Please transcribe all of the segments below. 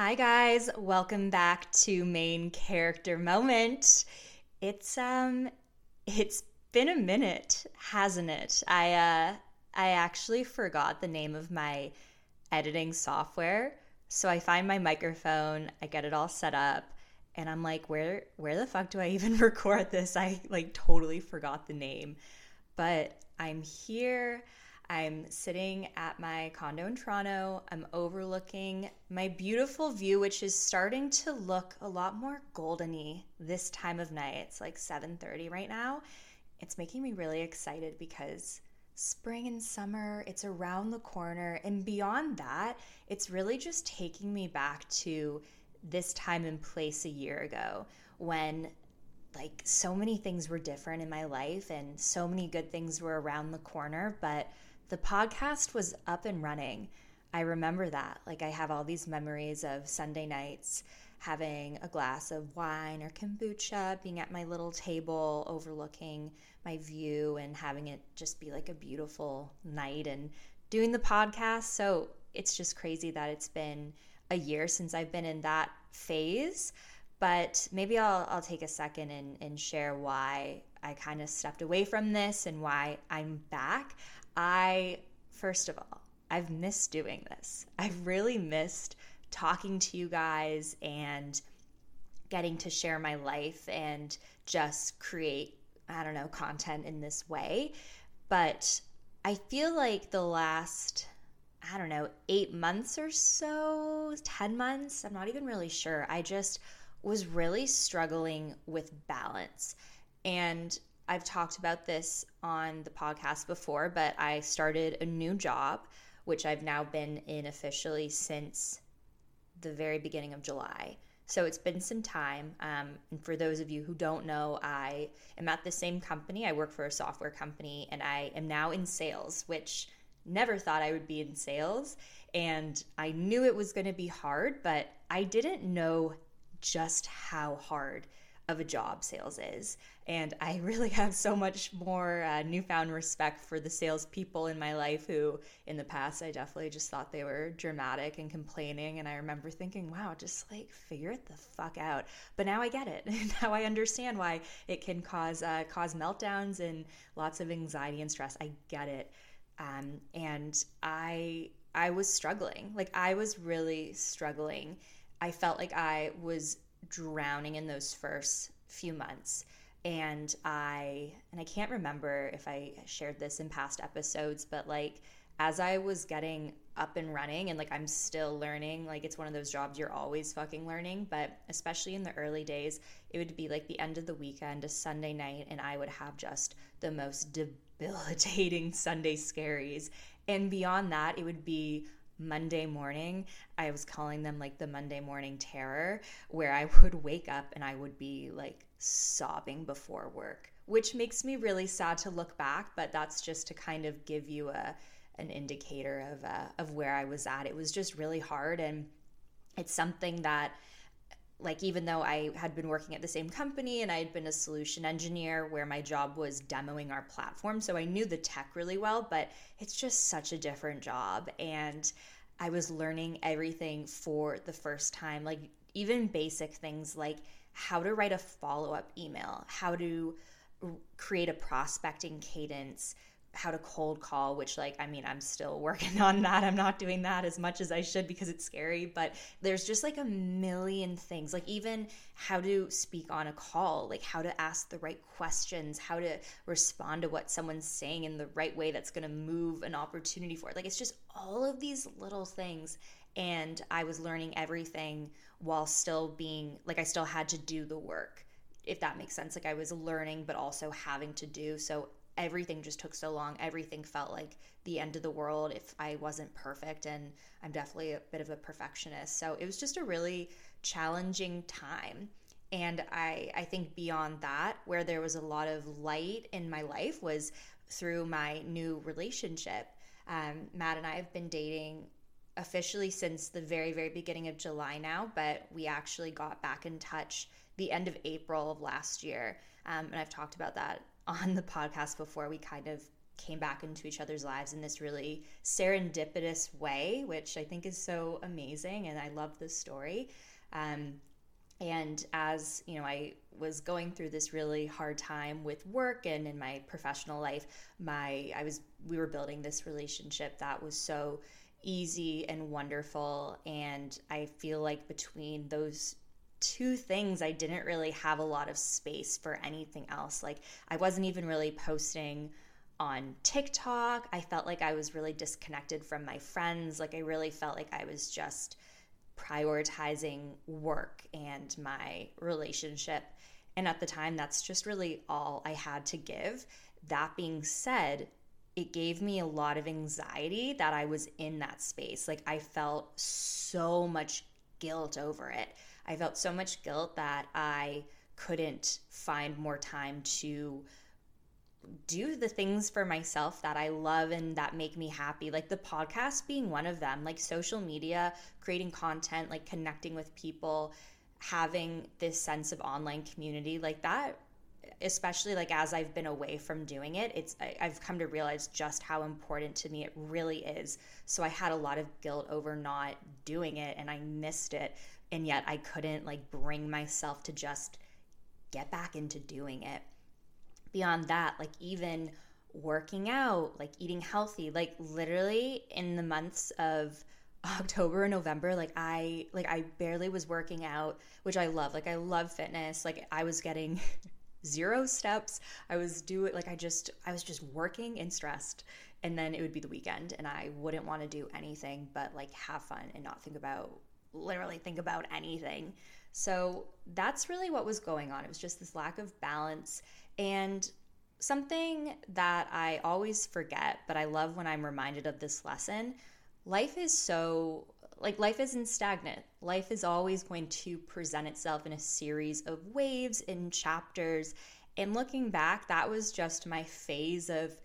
Hi guys, welcome back to Main Character Moment. It's um it's been a minute, hasn't it? I uh I actually forgot the name of my editing software. So I find my microphone, I get it all set up, and I'm like, where where the fuck do I even record this? I like totally forgot the name. But I'm here. I'm sitting at my condo in Toronto. I'm overlooking my beautiful view, which is starting to look a lot more goldeny this time of night. It's like 7:30 right now. It's making me really excited because spring and summer, it's around the corner. And beyond that, it's really just taking me back to this time and place a year ago when like so many things were different in my life and so many good things were around the corner, but the podcast was up and running. I remember that. Like, I have all these memories of Sunday nights having a glass of wine or kombucha, being at my little table overlooking my view and having it just be like a beautiful night and doing the podcast. So it's just crazy that it's been a year since I've been in that phase. But maybe I'll, I'll take a second and, and share why I kind of stepped away from this and why I'm back. I, first of all, I've missed doing this. I've really missed talking to you guys and getting to share my life and just create, I don't know, content in this way. But I feel like the last, I don't know, eight months or so, 10 months, I'm not even really sure. I just was really struggling with balance. And I've talked about this on the podcast before, but I started a new job, which I've now been in officially since the very beginning of July. So it's been some time. Um, and for those of you who don't know, I am at the same company. I work for a software company and I am now in sales, which never thought I would be in sales. And I knew it was going to be hard, but I didn't know just how hard of a job sales is. And I really have so much more uh, newfound respect for the salespeople in my life who, in the past, I definitely just thought they were dramatic and complaining. And I remember thinking, wow, just like figure it the fuck out. But now I get it. now I understand why it can cause uh, cause meltdowns and lots of anxiety and stress. I get it. Um, and I I was struggling. Like I was really struggling. I felt like I was drowning in those first few months. And i and i can't remember if i shared this in past episodes but like as i was getting up and running and like i'm still learning like it's one of those jobs you're always fucking learning but especially in the early days it would be like the end of the weekend a sunday night and i would have just the most debilitating sunday scaries. And beyond that it would be Monday morning, I was calling them like the Monday morning terror, where I would wake up and I would be like sobbing before work, which makes me really sad to look back, but that's just to kind of give you a an indicator of uh, of where I was at. It was just really hard and it's something that like even though I had been working at the same company and I had been a solution engineer where my job was demoing our platform, so I knew the tech really well, but it's just such a different job. And I was learning everything for the first time, like even basic things like how to write a follow-up email, how to create a prospecting cadence, how to cold call, which, like, I mean, I'm still working on that. I'm not doing that as much as I should because it's scary, but there's just like a million things, like, even how to speak on a call, like, how to ask the right questions, how to respond to what someone's saying in the right way that's going to move an opportunity forward. Like, it's just all of these little things. And I was learning everything while still being like, I still had to do the work if that makes sense. Like I was learning, but also having to do. So everything just took so long. Everything felt like the end of the world if I wasn't perfect. And I'm definitely a bit of a perfectionist. So it was just a really challenging time. And I, I think beyond that, where there was a lot of light in my life was through my new relationship. Um, Matt and I have been dating officially since the very, very beginning of July now, but we actually got back in touch the end of April of last year. Um, and I've talked about that on the podcast before. We kind of came back into each other's lives in this really serendipitous way, which I think is so amazing. And I love this story. Um, and as you know, I was going through this really hard time with work and in my professional life. My I was we were building this relationship that was so easy and wonderful. And I feel like between those two things, I didn't really have a lot of space for anything else. Like I wasn't even really posting on TikTok. I felt like I was really disconnected from my friends. Like I really felt like I was just prioritizing work and my relationship. And at the time, that's just really all I had to give. That being said, it gave me a lot of anxiety that I was in that space. Like I felt so much guilt over it. I felt so much guilt that I couldn't find more time to do the things for myself that I love and that make me happy. Like the podcast being one of them, like social media, creating content, like connecting with people, having this sense of online community, like that especially like as I've been away from doing it, it's I, have come to realize just how important to me it really is. So I had a lot of guilt over not doing it and I missed it and yet I couldn't like bring myself to just get back into doing it beyond that, like even working out, like eating healthy, like literally in the months of October and November, like I like I barely was working out, which I love. Like I love fitness. Like I was getting zero steps. I was doing like I just I was just working and stressed. And then it would be the weekend and I wouldn't want to do anything but like have fun and not think about literally think about anything. So that's really what was going on. It was just this lack of balance and something that I always forget, but I love when I'm reminded of this lesson life is so like life isn't stagnant. Life is always going to present itself in a series of waves and chapters. And looking back, that was just my phase of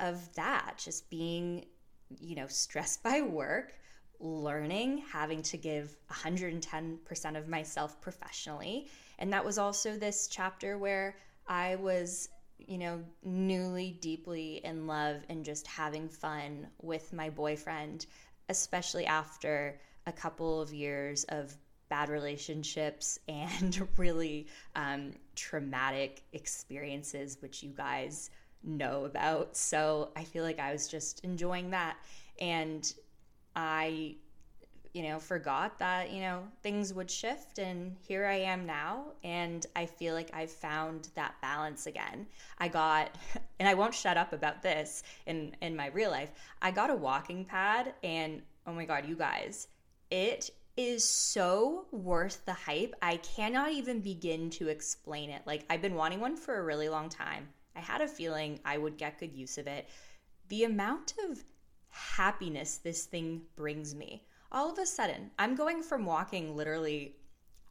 of that, just being, you know, stressed by work, learning, having to give 110% of myself professionally. And that was also this chapter where I was, you know, newly deeply in love and just having fun with my boyfriend, especially after a couple of years of bad relationships and really um, traumatic experiences, which you guys know about. So I feel like I was just enjoying that. And I you know, forgot that, you know, things would shift and here I am now and I feel like I've found that balance again. I got and I won't shut up about this in in my real life. I got a walking pad and oh my god, you guys, it is so worth the hype. I cannot even begin to explain it. Like I've been wanting one for a really long time. I had a feeling I would get good use of it. The amount of happiness this thing brings me all of a sudden, I'm going from walking literally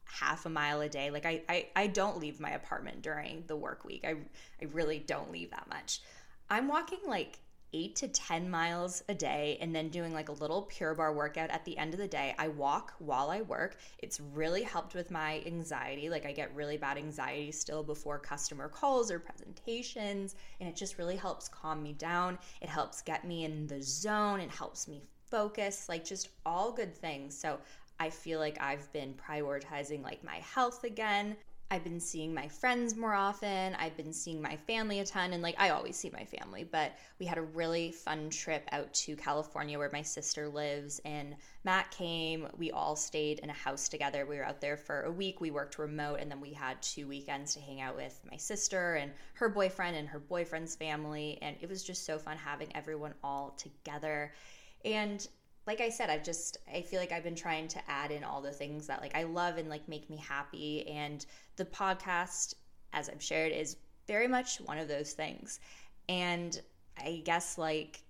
half a mile a day. Like I, I, I don't leave my apartment during the work week. I, I really don't leave that much. I'm walking like eight to 10 miles a day and then doing like a little Pure Barre workout at the end of the day. I walk while I work. It's really helped with my anxiety. Like I get really bad anxiety still before customer calls or presentations, and it just really helps calm me down. It helps get me in the zone. It helps me focus, like just all good things. So I feel like I've been prioritizing like my health again. I've been seeing my friends more often. I've been seeing my family a ton. And like, I always see my family, but we had a really fun trip out to California where my sister lives. And Matt came. We all stayed in a house together. We were out there for a week. We worked remote. And then we had two weekends to hang out with my sister and her boyfriend and her boyfriend's family. And it was just so fun having everyone all together. And like I said, I've just I feel like I've been trying to add in all the things that like I love and like make me happy and the podcast as I've shared is very much one of those things. And I guess like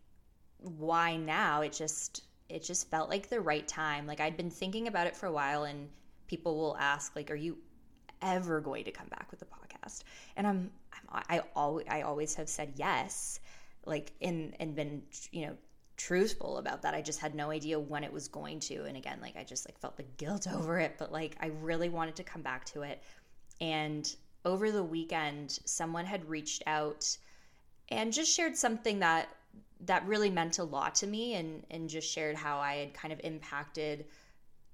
why now? It just it just felt like the right time. Like I'd been thinking about it for a while and people will ask like are you ever going to come back with the podcast? And I'm, I'm I always I always have said yes like in and been you know truthful about that. I just had no idea when it was going to. And again, like I just like felt the guilt over it, but like I really wanted to come back to it. And over the weekend, someone had reached out and just shared something that that really meant a lot to me and and just shared how I had kind of impacted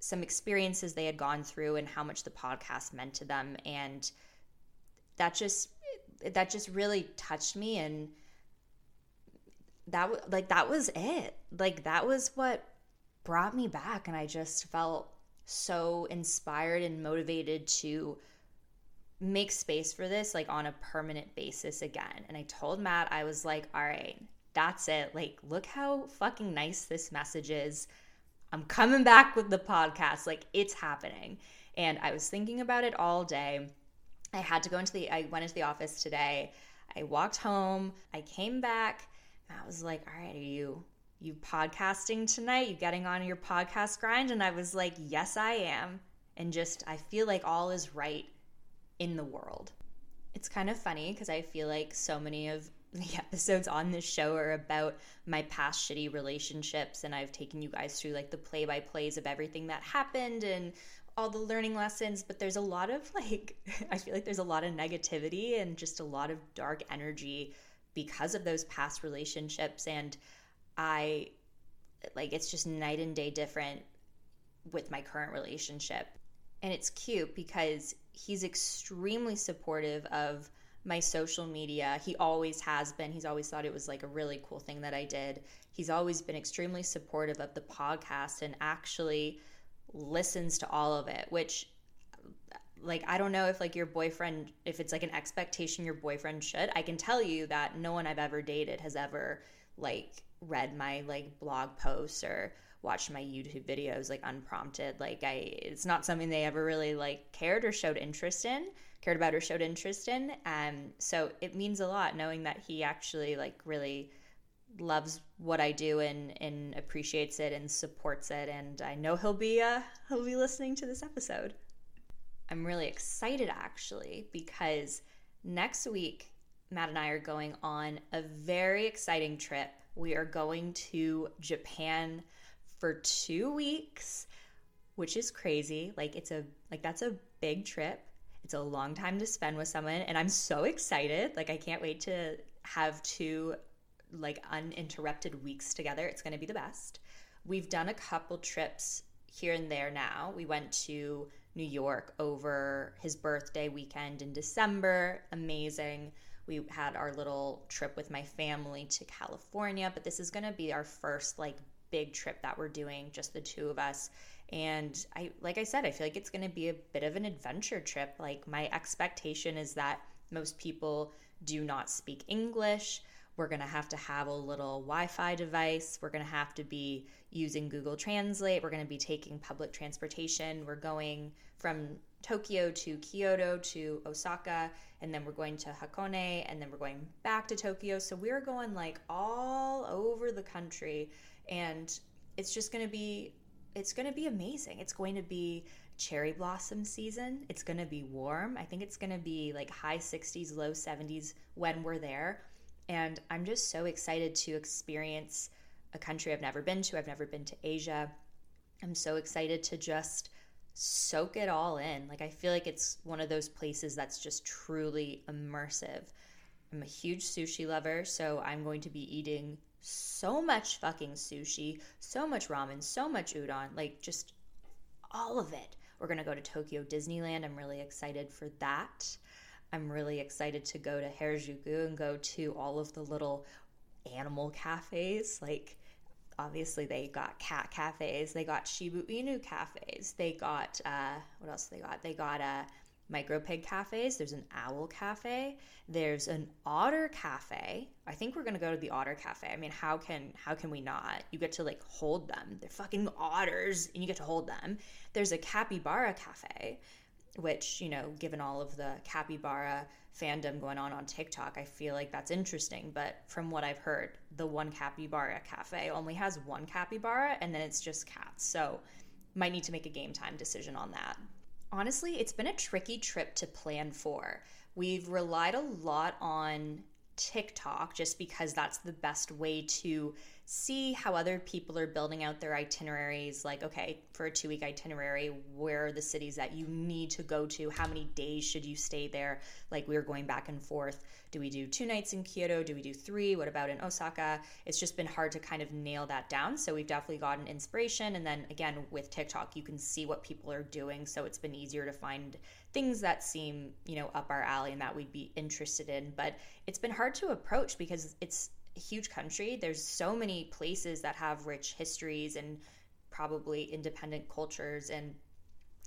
some experiences they had gone through and how much the podcast meant to them and that just that just really touched me and that was like that was it like that was what brought me back and I just felt so inspired and motivated to make space for this like on a permanent basis again. And I told Matt I was like, "All right, that's it. Like look how fucking nice this message is. I'm coming back with the podcast. Like it's happening." And I was thinking about it all day. I had to go into the I went into the office today. I walked home, I came back, and I was like, "All right, are you you podcasting tonight? You getting on your podcast grind?" And I was like, "Yes, I am." And just I feel like all is right in the world. It's kind of funny because I feel like so many of the episodes on this show are about my past shitty relationships and I've taken you guys through like the play by plays of everything that happened and all the learning lessons, but there's a lot of like I feel like there's a lot of negativity and just a lot of dark energy because of those past relationships and I like it's just night and day different with my current relationship. And it's cute because he's extremely supportive of my social media. He always has been. He's always thought it was like a really cool thing that I did. He's always been extremely supportive of the podcast and actually listens to all of it, which like I don't know if like your boyfriend if it's like an expectation your boyfriend should. I can tell you that no one I've ever dated has ever like read my like blog posts or watched my YouTube videos like unprompted. Like I it's not something they ever really like cared or showed interest in, cared about or showed interest in. Um so it means a lot knowing that he actually like really loves what I do and and appreciates it and supports it and I know he'll be uh he'll be listening to this episode. I'm really excited actually because next week Matt and I are going on a very exciting trip. We are going to Japan for two weeks, which is crazy. Like it's a like that's a big trip. It's a long time to spend with someone, and I'm so excited. Like I can't wait to have two like uninterrupted weeks together. It's going to be the best. We've done a couple trips here and there now. We went to New York over his birthday weekend in December. Amazing. We had our little trip with my family to California, but this is going to be our first like big trip that we're doing, just the two of us. And I, like I said, I feel like it's going to be a bit of an adventure trip. Like, my expectation is that most people do not speak English. We're going to have to have a little Wi Fi device. We're going to have to be using Google Translate. We're going to be taking public transportation. We're going from Tokyo to Kyoto to Osaka, and then we're going to Hakone, and then we're going back to Tokyo. So we're going like all over the country and it's just going to be it's going to be amazing. It's going to be cherry blossom season. It's going to be warm. I think it's going to be like high 60s, low 70s when we're there. And I'm just so excited to experience a country I've never been to. I've never been to Asia. I'm so excited to just soak it all in. Like, I feel like it's one of those places that's just truly immersive. I'm a huge sushi lover, so I'm going to be eating so much fucking sushi, so much ramen, so much udon, like just all of it. We're going to go to Tokyo Disneyland. I'm really excited for that. I'm really excited to go to Harajuku and go to all of the little animal cafes. Like, obviously, they got cat cafes, they got Shiba Inu cafes, they got, uh, what else they got? They got, uh, micro pig cafes. There's an owl cafe. There's an otter cafe. I think we're gonna go to the otter cafe. I mean, how can how can we not? You get to like hold them. They're fucking otters, and you get to hold them. There's a capybara cafe, which you know, given all of the capybara fandom going on on TikTok, I feel like that's interesting. But from what I've heard, the one capybara cafe only has one capybara, and then it's just cats. So might need to make a game time decision on that honestly, it's been a tricky trip to plan for. We've relied a lot on TikTok just because that's the best way to see how other people are building out their itineraries. Like, okay, for a two week itinerary, where are the cities that you need to go to? How many days should you stay there? Like, we are going back and forth. Do we do two nights in Kyoto? Do we do three? What about in Osaka? It's just been hard to kind of nail that down. So, we've definitely gotten inspiration. And then again, with TikTok, you can see what people are doing. So, it's been easier to find things that seem, you know, up our alley and that we'd be interested in. But it's been hard to approach because it's huge country. There's so many places that have rich histories and probably independent cultures and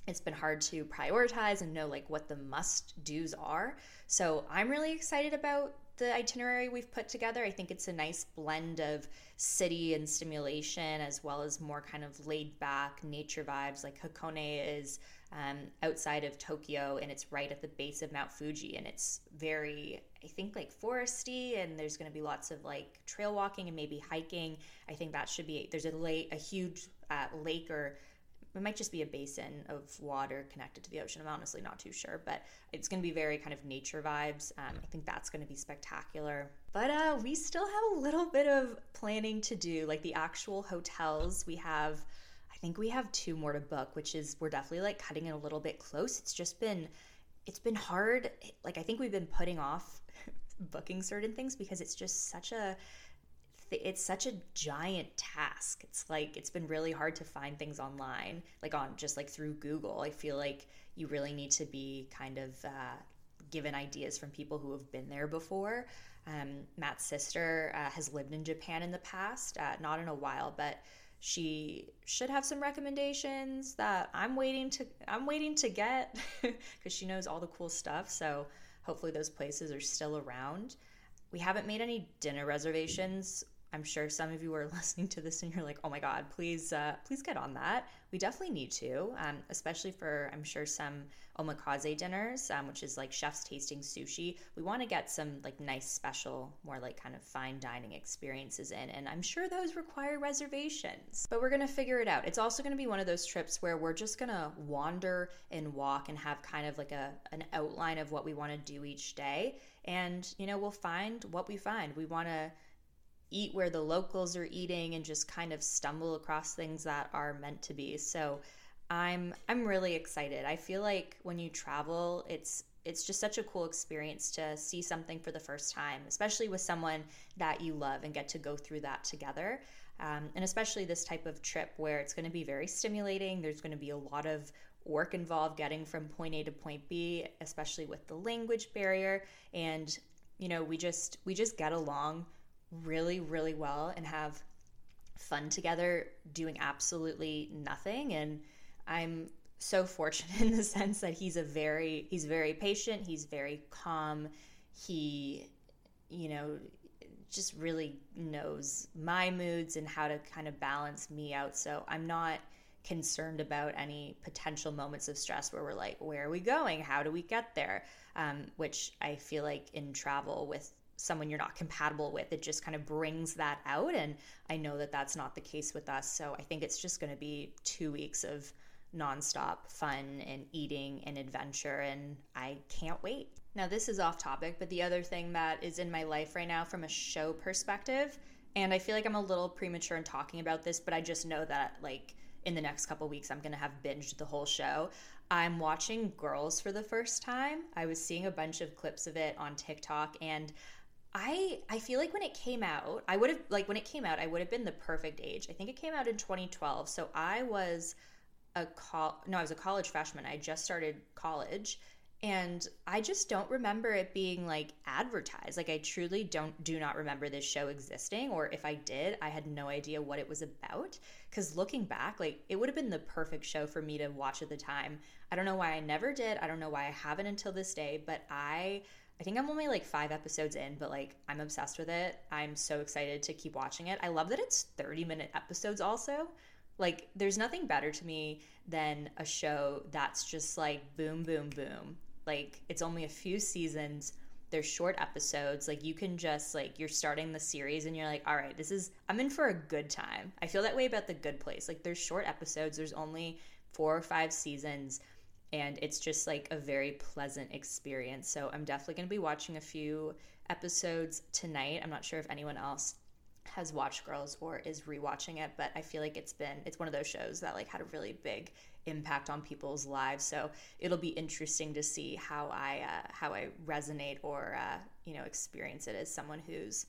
it's been hard to prioritize and know like what the must do's are. So I'm really excited about the itinerary we've put together. I think it's a nice blend of city and stimulation as well as more kind of laid back nature vibes. Like Hakone is um, outside of Tokyo and it's right at the base of Mount Fuji and it's very I think like foresty and there's going to be lots of like trail walking and maybe hiking. I think that should be there's a lake, a huge uh, lake or it might just be a basin of water connected to the ocean. I'm honestly not too sure, but it's going to be very kind of nature vibes. Um, I think that's going to be spectacular. But uh, we still have a little bit of planning to do, like the actual hotels. We have, I think we have two more to book, which is we're definitely like cutting it a little bit close. It's just been, it's been hard. Like I think we've been putting off booking certain things because it's just such a it's such a giant task. It's like it's been really hard to find things online, like on just like through Google. I feel like you really need to be kind of uh, given ideas from people who have been there before. Um, Matt's sister uh, has lived in Japan in the past, uh, not in a while, but she should have some recommendations that I'm waiting to I'm waiting to get because she knows all the cool stuff. So hopefully those places are still around. We haven't made any dinner reservations I'm sure some of you are listening to this and you're like, "Oh my God, please, uh, please get on that." We definitely need to, um, especially for I'm sure some omakase dinners, um, which is like chefs tasting sushi. We want to get some like nice, special, more like kind of fine dining experiences in, and I'm sure those require reservations. But we're gonna figure it out. It's also gonna be one of those trips where we're just gonna wander and walk and have kind of like a an outline of what we want to do each day, and you know we'll find what we find. We want to eat where the locals are eating and just kind of stumble across things that are meant to be. So I'm I'm really excited. I feel like when you travel, it's it's just such a cool experience to see something for the first time, especially with someone that you love and get to go through that together. Um, and especially this type of trip where it's going to be very stimulating. There's going to be a lot of work involved getting from point A to point B, especially with the language barrier. And you know, we just we just get along really, really well and have fun together doing absolutely nothing. And I'm so fortunate in the sense that he's a very he's very patient, he's very calm. He, you know, just really knows my moods and how to kind of balance me out. So I'm not concerned about any potential moments of stress where we're like, where are we going? How do we get there? Um, which I feel like in travel with someone you're not compatible with it just kind of brings that out and i know that that's not the case with us so i think it's just going to be two weeks of nonstop fun and eating and adventure and i can't wait. Now this is off topic but the other thing that is in my life right now from a show perspective and i feel like i'm a little premature in talking about this but i just know that like in the next couple weeks i'm going to have binged the whole show. I'm watching girls for the first time. I was seeing a bunch of clips of it on tiktok and I I feel like when it came out, I would have like when it came out, I would have been the perfect age. I think it came out in 2012, so I was a col no, I was a college freshman. I just started college, and I just don't remember it being like advertised. Like I truly don't do not remember this show existing, or if I did, I had no idea what it was about. Because looking back, like it would have been the perfect show for me to watch at the time. I don't know why I never did. I don't know why I haven't until this day, but I I think I'm only like five episodes in, but like I'm obsessed with it. I'm so excited to keep watching it. I love that it's 30 minute episodes also. Like, there's nothing better to me than a show that's just like boom, boom, boom. Like, it's only a few seasons. They're short episodes. Like, you can just, like, you're starting the series and you're like, all right, this is, I'm in for a good time. I feel that way about The Good Place. Like, there's short episodes, there's only four or five seasons and it's just like a very pleasant experience. So I'm definitely going to be watching a few episodes tonight. I'm not sure if anyone else has watched Girls or is rewatching it, but I feel like it's been it's one of those shows that like had a really big impact on people's lives. So it'll be interesting to see how I uh, how I resonate or uh, you know experience it as someone who's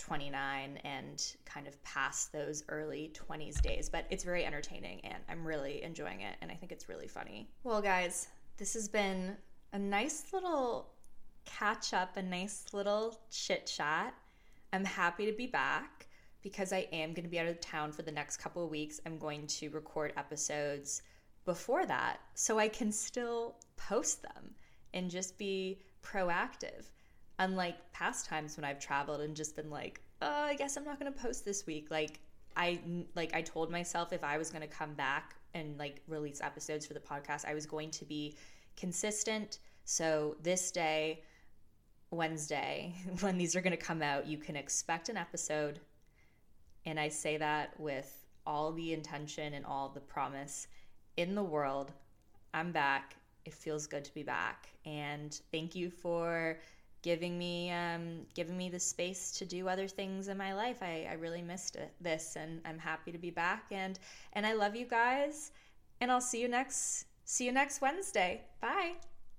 29 and kind of past those early 20s days. But it's very entertaining and I'm really enjoying it and I think it's really funny. Well, guys, this has been a nice little catch up, a nice little chit chat. I'm happy to be back because I am going to be out of town for the next couple of weeks. I'm going to record episodes before that so I can still post them and just be proactive. Unlike past times when I've traveled and just been like, oh, I guess I'm not going to post this week. Like I like I told myself if I was going to come back and like release episodes for the podcast, I was going to be consistent. So this day, Wednesday, when these are going to come out, you can expect an episode. And I say that with all the intention and all the promise in the world. I'm back. It feels good to be back. And thank you for giving me um, giving me the space to do other things in my life. I, I really missed it, this, and I'm happy to be back. And and I love you guys. And I'll see you next see you next Wednesday. Bye.